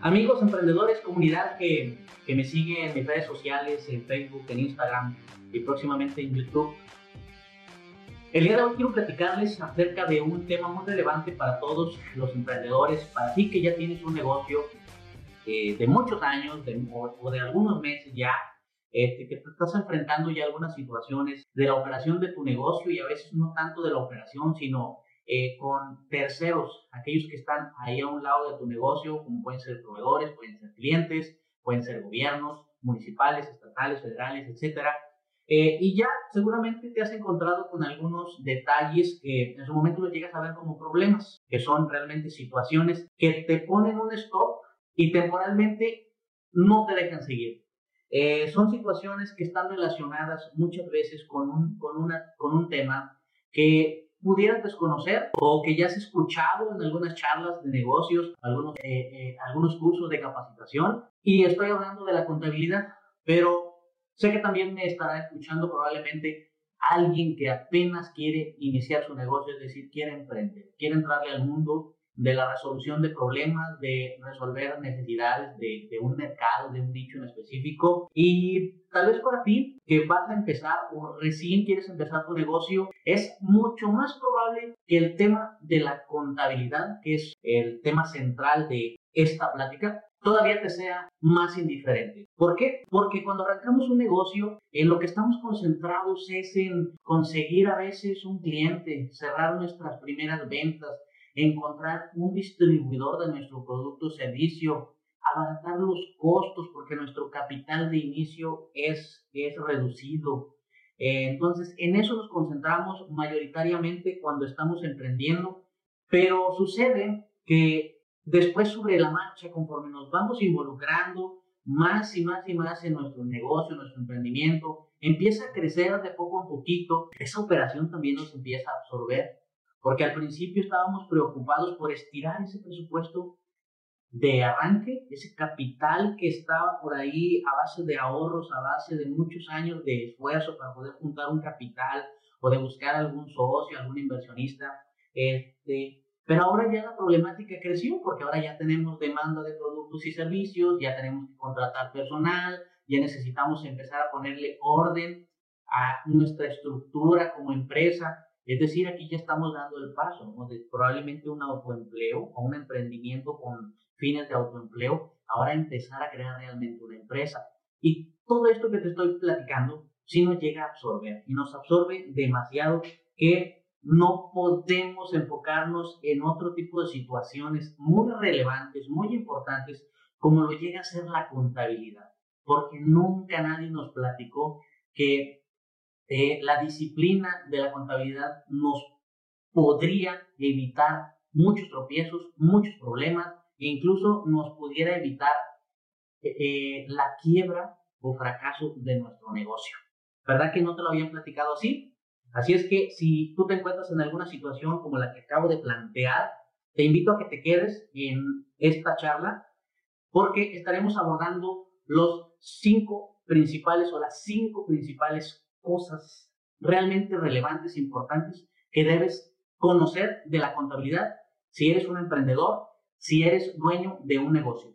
Amigos emprendedores, comunidad que, que me sigue en mis redes sociales, en Facebook, en Instagram y próximamente en YouTube. El día de hoy quiero platicarles acerca de un tema muy relevante para todos los emprendedores, para ti que ya tienes un negocio eh, de muchos años de, o, de algunos meses ya, este, que te estás enfrentando ya algunas situaciones de la operación de tu negocio y a veces no tanto de la operación, sino eh, con terceros, aquellos que están ahí a un lado de tu negocio, como pueden ser proveedores, pueden ser clientes, pueden ser gobiernos municipales, estatales, federales, etcétera. Eh, y ya seguramente te has encontrado con algunos detalles que en su momento los llegas a ver como problemas, que son realmente situaciones que te ponen un stop y temporalmente no te dejan seguir. Eh, son situaciones que están relacionadas muchas veces con un, con una, con un tema que pudieras desconocer o que ya has escuchado en algunas charlas de negocios, algunos, eh, eh, algunos cursos de capacitación. Y estoy hablando de la contabilidad, pero sé que también me estará escuchando probablemente alguien que apenas quiere iniciar su negocio, es decir, quiere emprender, quiere entrarle al mundo de la resolución de problemas, de resolver necesidades de, un mercado, de un nicho en específico. Y tal vez para ti, que vas a empezar o recién quieres empezar tu negocio, es mucho más probable que el tema de la contabilidad, que es el tema central de esta plática, todavía te sea más indiferente. ¿Por qué? Porque cuando arrancamos un negocio, en lo que estamos concentrados es en conseguir a veces un cliente, cerrar nuestras primeras ventas, encontrar un distribuidor de nuestro producto o servicio, abaratar los costos porque nuestro capital de inicio es, es reducido. Eh, entonces, en eso nos concentramos mayoritariamente cuando estamos emprendiendo, pero sucede que después sobre la marcha, conforme nos vamos involucrando más y más y más en nuestro negocio, en nuestro emprendimiento, empieza a crecer de poco a poquito, esa operación también nos empieza a absorber porque al principio estábamos preocupados por estirar ese presupuesto de arranque, ese capital que estaba por ahí a base de ahorros, a base de muchos años de esfuerzo para poder juntar un capital o de buscar algún socio, algún inversionista. Este, pero ahora ya la problemática creció porque ahora ya tenemos demanda de productos y servicios, ya tenemos que contratar personal, ya necesitamos empezar a ponerle orden a nuestra estructura como empresa es decir, aquí ya estamos dando el paso de probablemente un autoempleo o un emprendimiento con fines de autoempleo, ahora empezar a crear realmente una empresa. Y todo esto que te estoy platicando, sí nos llega a absorber y nos absorbe demasiado que no podemos enfocarnos en otro tipo de situaciones muy relevantes, muy importantes, como lo llega a ser la contabilidad, porque nunca nadie nos platicó que eh, la disciplina de la contabilidad nos podría evitar muchos tropiezos, muchos problemas e incluso nos pudiera evitar eh, eh, la quiebra o fracaso de nuestro negocio. ¿Verdad que no te lo habían platicado así? Así es que si tú te encuentras en alguna situación como la que acabo de plantear, te invito a que te quedes en esta charla porque estaremos abordando los cinco principales o las cinco principales cosas realmente relevantes importantes que debes conocer de la contabilidad si eres un emprendedor, si eres dueño de un negocio.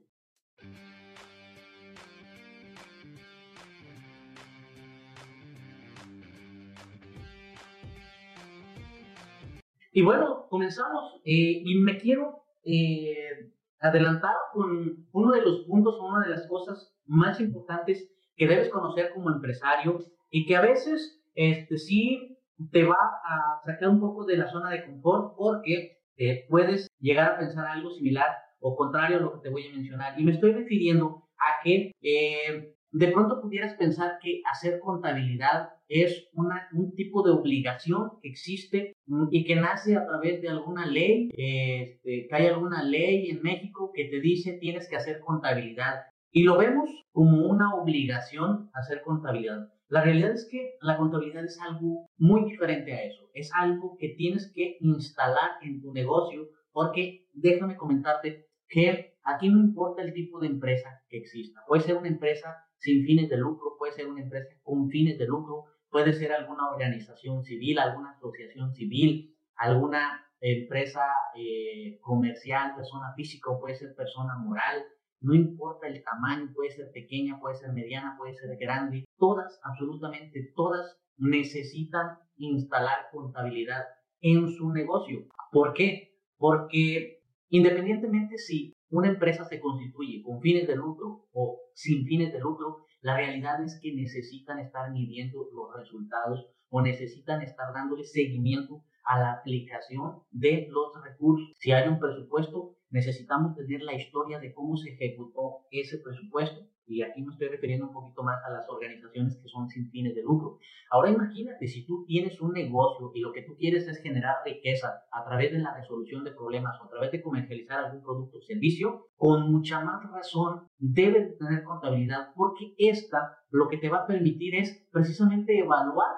Y bueno, comenzamos eh, y me quiero eh, adelantar con uno de los puntos, una de las cosas más importantes que debes conocer como empresario y que a veces este, sí te va a sacar un poco de la zona de confort porque eh, puedes llegar a pensar algo similar o contrario a lo que te voy a mencionar. Y me estoy refiriendo a que eh, de pronto pudieras pensar que hacer contabilidad es una, un tipo de obligación que existe mm, y que nace a través de alguna ley, este, que hay alguna ley en México que te dice tienes que hacer contabilidad. Y lo vemos como una obligación hacer contabilidad. La realidad es que la contabilidad es algo muy diferente a eso. Es algo que tienes que instalar en tu negocio porque déjame comentarte que aquí no importa el tipo de empresa que exista. Puede ser una empresa sin fines de lucro, puede ser una empresa con fines de lucro, puede ser alguna organización civil, alguna asociación civil, alguna empresa eh, comercial, persona física, puede ser persona moral. No importa el tamaño, puede ser pequeña, puede ser mediana, puede ser grande, todas, absolutamente todas, necesitan instalar contabilidad en su negocio. ¿Por qué? Porque independientemente si una empresa se constituye con fines de lucro o sin fines de lucro, la realidad es que necesitan estar midiendo los resultados o necesitan estar dándole seguimiento a la aplicación de los recursos. Si hay un presupuesto, necesitamos tener la historia de cómo se ejecutó ese presupuesto. Y aquí me estoy refiriendo un poquito más a las organizaciones que son sin fines de lucro. Ahora imagínate, si tú tienes un negocio y lo que tú quieres es generar riqueza a través de la resolución de problemas o a través de comercializar algún producto o servicio, con mucha más razón debes tener contabilidad porque esta lo que te va a permitir es precisamente evaluar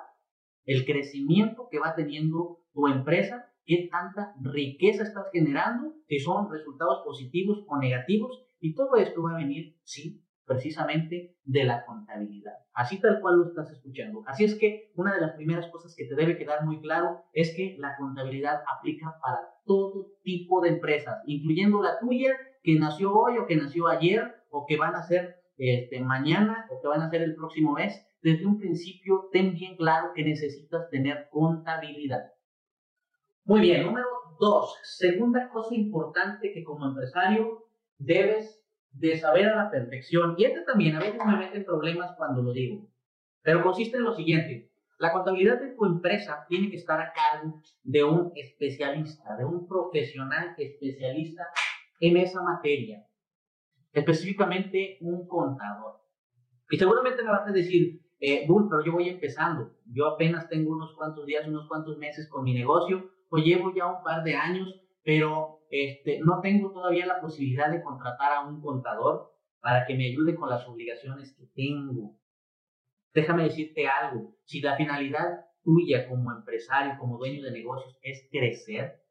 el crecimiento que va teniendo tu empresa, qué tanta riqueza estás generando, si son resultados positivos o negativos, y todo esto va a venir, sí, precisamente de la contabilidad. Así tal cual lo estás escuchando. Así es que una de las primeras cosas que te debe quedar muy claro es que la contabilidad aplica para todo tipo de empresas, incluyendo la tuya, que nació hoy o que nació ayer o que van a ser este, mañana o que van a ser el próximo mes. Desde un principio, ten bien claro que necesitas tener contabilidad. Muy bien, número dos, segunda cosa importante que como empresario debes de saber a la perfección, y este también a veces me mete en problemas cuando lo digo, pero consiste en lo siguiente, la contabilidad de tu empresa tiene que estar a cargo de un especialista, de un profesional especialista en esa materia, específicamente un contador. Y seguramente me vas a decir, eh, Bull, pero yo voy empezando, yo apenas tengo unos cuantos días, unos cuantos meses con mi negocio, pues llevo ya un par de años, pero este, no tengo todavía la posibilidad de contratar a un contador para que me ayude con las obligaciones que tengo. Déjame decirte algo, si la finalidad tuya como empresario, como dueño de negocios es crecer,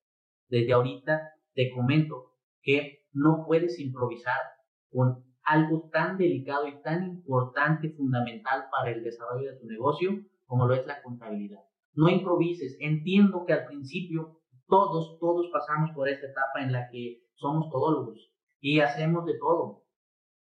desde ahorita te comento que no puedes improvisar con algo tan delicado y tan importante, fundamental para el desarrollo de tu negocio como lo es la contabilidad no improvises. Entiendo que al principio todos, todos pasamos por esta etapa en la que somos todólogos y hacemos de todo.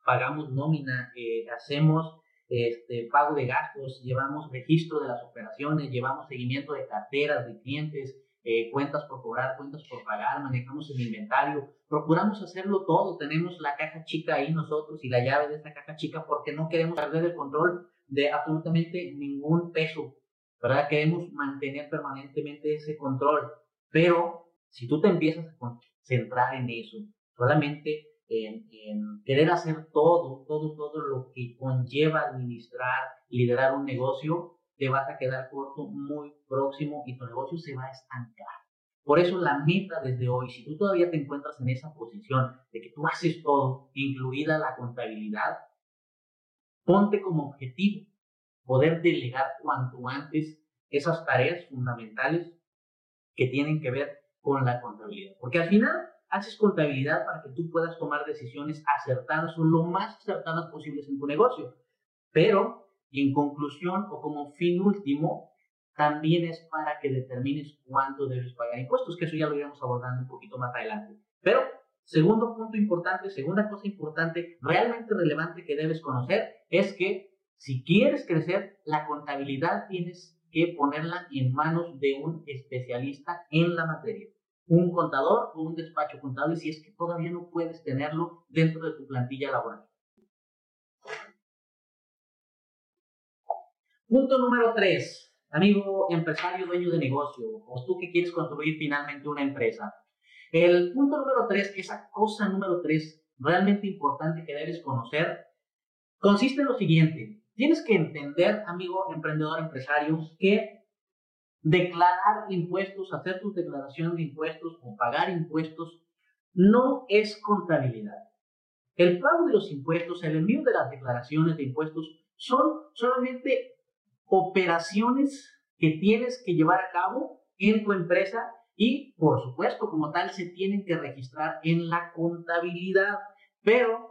Pagamos nómina, eh, hacemos este, pago de gastos, llevamos registro de las operaciones, llevamos seguimiento de carteras de clientes, eh, cuentas por cobrar, cuentas por pagar, manejamos el inventario, procuramos hacerlo todo, tenemos la caja chica ahí nosotros y la llave de esta caja chica porque no queremos perder el control de absolutamente ningún peso ¿verdad? Queremos mantener permanentemente ese control, pero si tú te empiezas a concentrar en eso, solamente en, en, querer hacer todo, todo, todo lo que conlleva administrar y liderar un negocio, te vas a quedar corto muy próximo y tu negocio se va a estancar. Por eso la meta desde hoy, si tú todavía te encuentras en esa posición de que tú haces todo, incluida la contabilidad, ponte como objetivo poder delegar cuanto antes esas tareas fundamentales que tienen que ver con la contabilidad. Porque al final haces contabilidad para que tú puedas tomar decisiones acertadas o lo más acertadas posibles en tu negocio. Pero, y en conclusión o como fin último, también es para que determines cuánto debes pagar impuestos, que eso ya lo iremos abordando un poquito más adelante. Pero, segundo punto importante, segunda cosa importante, realmente relevante que debes conocer, es que si quieres crecer, la contabilidad tienes que ponerla en manos de un especialista en la materia. Un contador o un despacho contable si es que todavía no puedes tenerlo dentro de tu plantilla laboral. Punto número 3. Amigo empresario, dueño de negocio, o tú que quieres construir finalmente una empresa. El punto número 3, esa cosa número 3 realmente importante que debes conocer, consiste en lo siguiente. Tienes que entender, amigo emprendedor, empresario, que declarar impuestos, hacer tu declaración de impuestos o pagar impuestos no es contabilidad. El pago de los impuestos, el envío de las declaraciones de impuestos son solamente operaciones que tienes que llevar a cabo en tu empresa y, por supuesto, como tal, se tienen que registrar en la contabilidad. Pero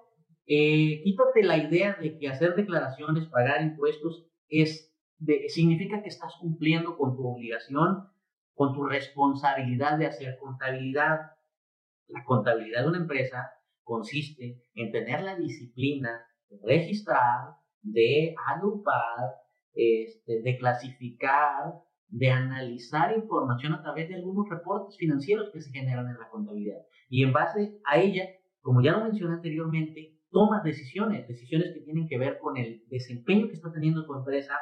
eh, quítate la idea de que hacer declaraciones, pagar impuestos, es significa que estás cumpliendo con tu obligación, con tu responsabilidad de hacer contabilidad. La contabilidad de una empresa consiste en tener la disciplina de registrar, de agrupar, este, de clasificar, de analizar información a través de algunos reportes financieros que se generan en la contabilidad. Y en base a ella, como ya lo mencioné anteriormente, tomas decisiones, decisiones que tienen que ver con el desempeño que está teniendo tu empresa.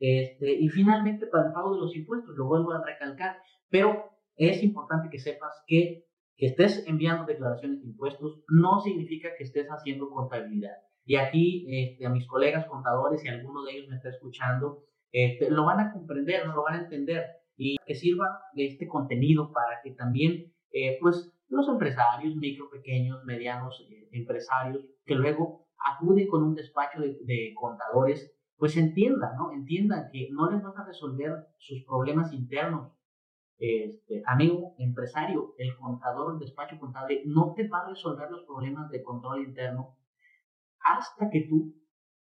Este, y finalmente, para el pago de los impuestos, lo vuelvo a recalcar, pero es importante que sepas que que estés enviando declaraciones de impuestos no significa que estés haciendo contabilidad. Y aquí este, a mis colegas contadores, si alguno de ellos me está escuchando, este, lo van a comprender, no lo van a entender y que sirva este contenido para que también eh, pues los empresarios, micro, pequeños, medianos eh, empresarios que luego acuden con un despacho de, de, contadores, pues entiendan, ¿no? Entiendan que no les vas a resolver sus problemas internos. Este, amigo empresario, el contador, el despacho contable, no te va a resolver los problemas de control interno hasta que tú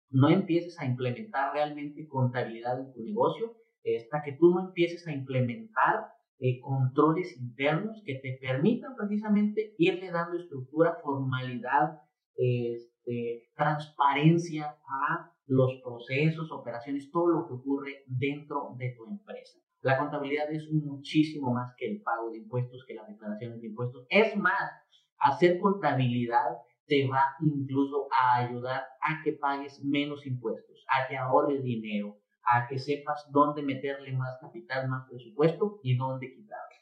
no empieces a implementar realmente contabilidad en tu negocio, hasta que tú no empieces a implementar eh, controles internos que te permitan precisamente irle dando estructura, formalidad, este, transparencia a los procesos, operaciones, todo lo que ocurre dentro de tu empresa. La contabilidad es muchísimo más que el pago de impuestos, que las declaraciones de impuestos. Es más, hacer contabilidad te va incluso a ayudar a que pagues menos impuestos, a que ahorres dinero, a que sepas dónde meterle más capital, más presupuesto y dónde quitarle.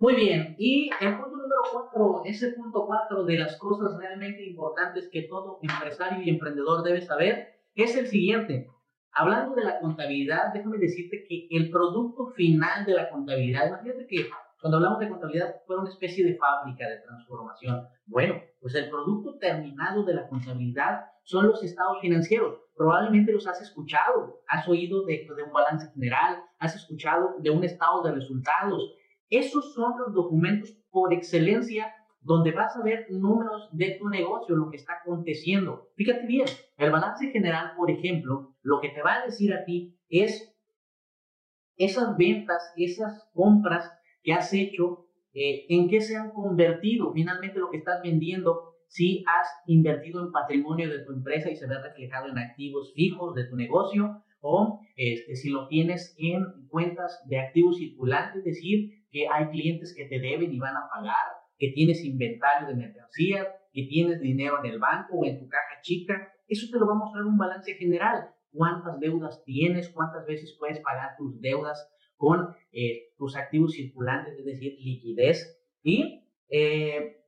Muy bien, y el punto número cuatro, ese punto cuatro de las cosas realmente importantes que todo empresario y emprendedor debe saber, es el siguiente. Hablando de la contabilidad, déjame decirte que el producto final de la contabilidad, imagínate que cuando hablamos de contabilidad, fue una especie de fábrica de transformación. Bueno, pues el producto terminado de la contabilidad son los estados financieros. Probablemente los has escuchado, has oído de, de un balance general, has escuchado de un estado de resultados. Esos son los documentos por excelencia donde vas a ver números de tu negocio, lo que está aconteciendo. Fíjate bien, el balance general, por ejemplo, lo que te va a decir a ti es esas ventas, esas compras que has hecho, eh, en qué se han convertido finalmente lo que estás vendiendo, si has invertido en patrimonio de tu empresa y se ve reflejado en activos fijos de tu negocio, o este, si lo tienes en cuentas de activos circulantes, es decir, que hay clientes que te deben y van a pagar, que tienes inventario de mercancías, que tienes dinero en el banco o en tu caja chica, eso te lo va a mostrar un balance general. ¿Cuántas deudas tienes? ¿Cuántas veces puedes pagar tus deudas? con eh, tus activos circulantes, es decir, liquidez, y eh,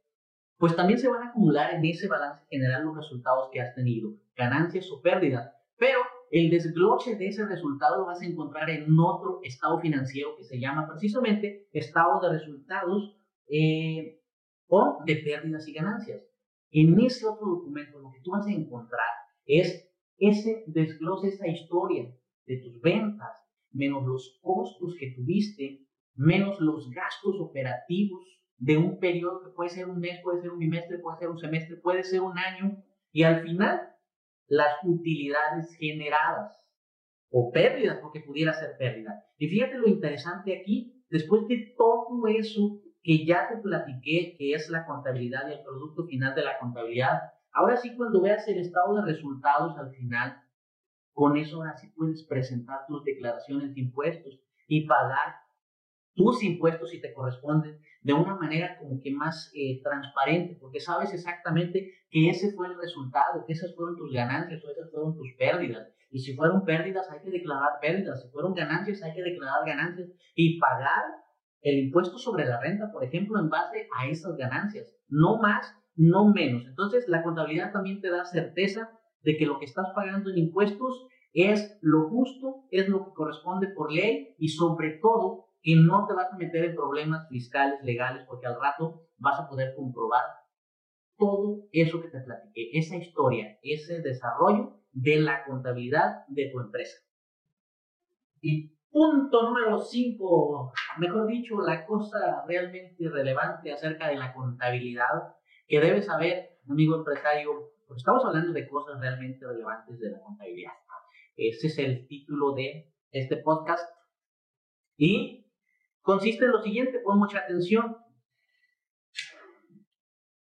pues también se van a acumular en ese balance general los resultados que has tenido, ganancias o pérdidas, pero el desglose de ese resultado lo vas a encontrar en otro estado financiero que se llama precisamente estado de resultados eh, o de pérdidas y ganancias. En ese otro documento lo que tú vas a encontrar es ese desglose, esa historia de tus ventas, menos los costos que tuviste, menos los gastos operativos de un periodo que puede ser un mes, puede ser un bimestre, puede ser un semestre, puede ser un año, y al final las utilidades generadas o pérdidas, porque pudiera ser pérdida. Y fíjate lo interesante aquí, después de todo eso que ya te platiqué, que es la contabilidad y el producto final de la contabilidad, ahora sí cuando veas el estado de resultados al final, con eso ahora sí puedes presentar tus declaraciones de impuestos y pagar tus impuestos si te corresponden de una manera como que más eh, transparente, porque sabes exactamente que ese fue el resultado, que esas fueron tus ganancias o esas fueron tus pérdidas. Y si fueron pérdidas hay que declarar pérdidas, si fueron ganancias hay que declarar ganancias y pagar el impuesto sobre la renta, por ejemplo, en base a esas ganancias, no más, no menos. Entonces, la contabilidad también te da certeza de que lo que estás pagando en impuestos es lo justo, es lo que corresponde por ley y sobre todo que no te vas a meter en problemas fiscales, legales, porque al rato vas a poder comprobar todo eso que te platiqué, esa historia, ese desarrollo de la contabilidad de tu empresa. Y punto número 5, mejor dicho, la cosa realmente relevante acerca de la contabilidad que debes saber, amigo empresario, porque estamos hablando de cosas realmente relevantes de la contabilidad. Ese es el título de este podcast. Y consiste en lo siguiente, pon mucha atención.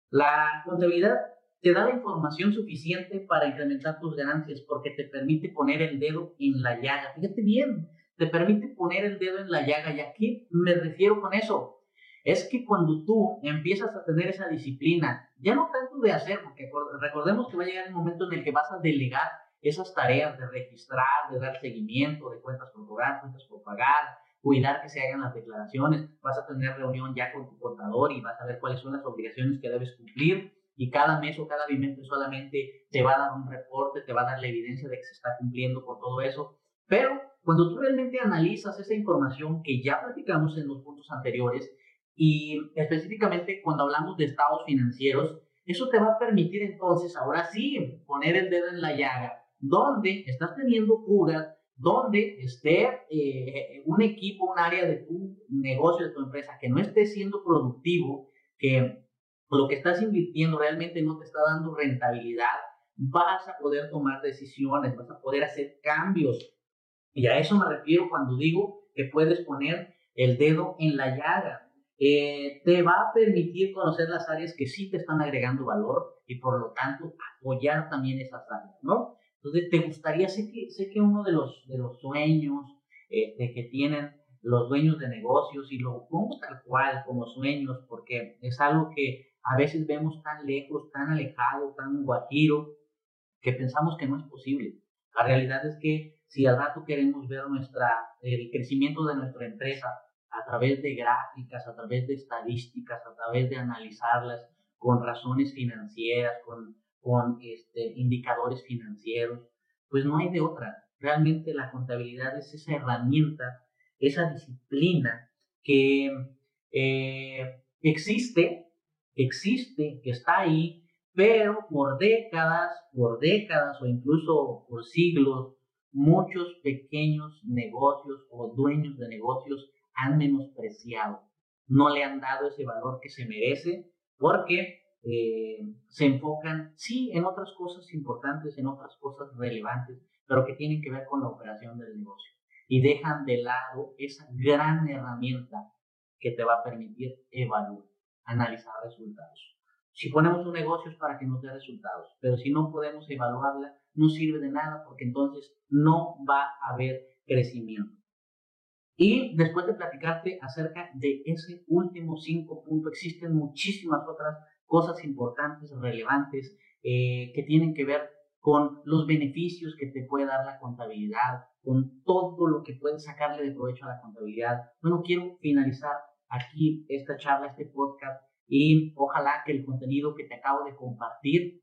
La contabilidad te da la información suficiente para incrementar tus ganancias porque te permite poner el dedo en la llaga. Fíjate bien, te permite poner el dedo en la llaga. ¿Y a qué me refiero con eso? Es que cuando tú empiezas a tener esa disciplina, ya no tanto de hacer, porque recordemos que va a llegar el momento en el que vas a delegar esas tareas de registrar, de dar seguimiento, de cuentas por cobrar, cuentas por pagar, cuidar que se hagan las declaraciones, vas a tener reunión ya con tu contador y vas a ver cuáles son las obligaciones que debes cumplir y cada mes o cada bimestre solamente te va a dar un reporte, te va a dar la evidencia de que se está cumpliendo con todo eso. Pero cuando tú realmente analizas esa información que ya platicamos en los puntos anteriores y específicamente cuando hablamos de estados financieros, eso te va a permitir entonces ahora sí poner el dedo en la llaga, donde estás teniendo fugas donde esté eh, un equipo, un área de tu negocio, de tu empresa, que no esté siendo productivo, que lo que estás invirtiendo realmente no te está dando rentabilidad, vas a poder tomar decisiones, vas a poder hacer cambios. Y a eso me refiero cuando digo que puedes poner el dedo en la llaga. Eh, te va a permitir conocer las áreas que sí te están agregando valor y por lo tanto apoyar también esas áreas, ¿no? Entonces, ¿te gustaría, sé que, sé que uno de los, de los sueños eh, de que tienen los dueños de negocios, y lo pongo tal cual como sueños, porque es algo que a veces vemos tan lejos, tan alejado, tan guajiro, que pensamos que no es posible. La realidad es que si al rato queremos ver nuestra, el crecimiento de nuestra empresa a través de gráficas, a través de estadísticas, a través de analizarlas con razones financieras, con con este, indicadores financieros, pues no hay de otra. Realmente la contabilidad es esa herramienta, esa disciplina que eh, existe, existe, que está ahí, pero por décadas, por décadas o incluso por siglos, muchos pequeños negocios o dueños de negocios han menospreciado, no le han dado ese valor que se merece porque eh, se enfocan, sí, en otras cosas importantes, en otras cosas relevantes, pero que tienen que ver con la operación del negocio. Y dejan de lado esa gran herramienta que te va a permitir evaluar, analizar resultados. Si ponemos un negocio es para que nos dé resultados, pero si no podemos evaluarla, no sirve de nada porque entonces no va a haber crecimiento. Y después de platicarte acerca de ese último cinco punto, existen muchísimas otras cosas importantes, relevantes, eh, que tienen que ver con los beneficios que te puede dar la contabilidad, con todo lo que puedes sacarle de provecho a la contabilidad. Bueno, quiero finalizar aquí esta charla, este podcast, y ojalá que el contenido que te acabo de compartir,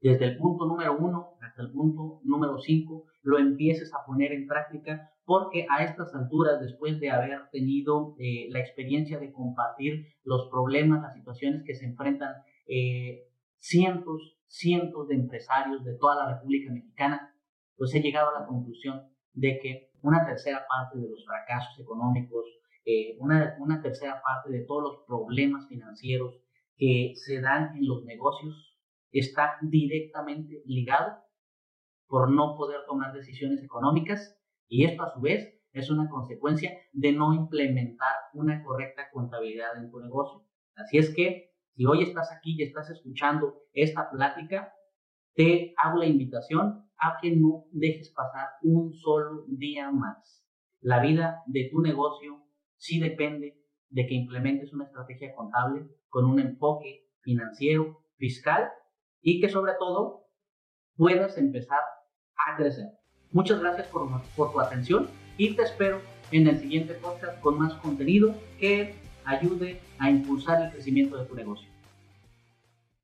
desde el punto número uno hasta el punto número cinco, lo empieces a poner en práctica porque a estas alturas, después de haber tenido eh, la experiencia de compartir los problemas, las situaciones que se enfrentan eh, cientos, cientos de empresarios de toda la República Mexicana, pues he llegado a la conclusión de que una tercera parte de los fracasos económicos, eh, una, una tercera parte de todos los problemas financieros que se dan en los negocios está directamente ligado por no poder tomar decisiones económicas y esto a su vez es una consecuencia de no implementar una correcta contabilidad en tu negocio. Así es que si hoy estás aquí y estás escuchando esta plática, te hago la invitación a que no dejes pasar un solo día más. La vida de tu negocio sí depende de que implementes una estrategia contable con un enfoque financiero, fiscal y que sobre todo puedas empezar Muchas gracias por tu atención y te espero en el siguiente podcast con más contenido que ayude a impulsar el crecimiento de tu negocio.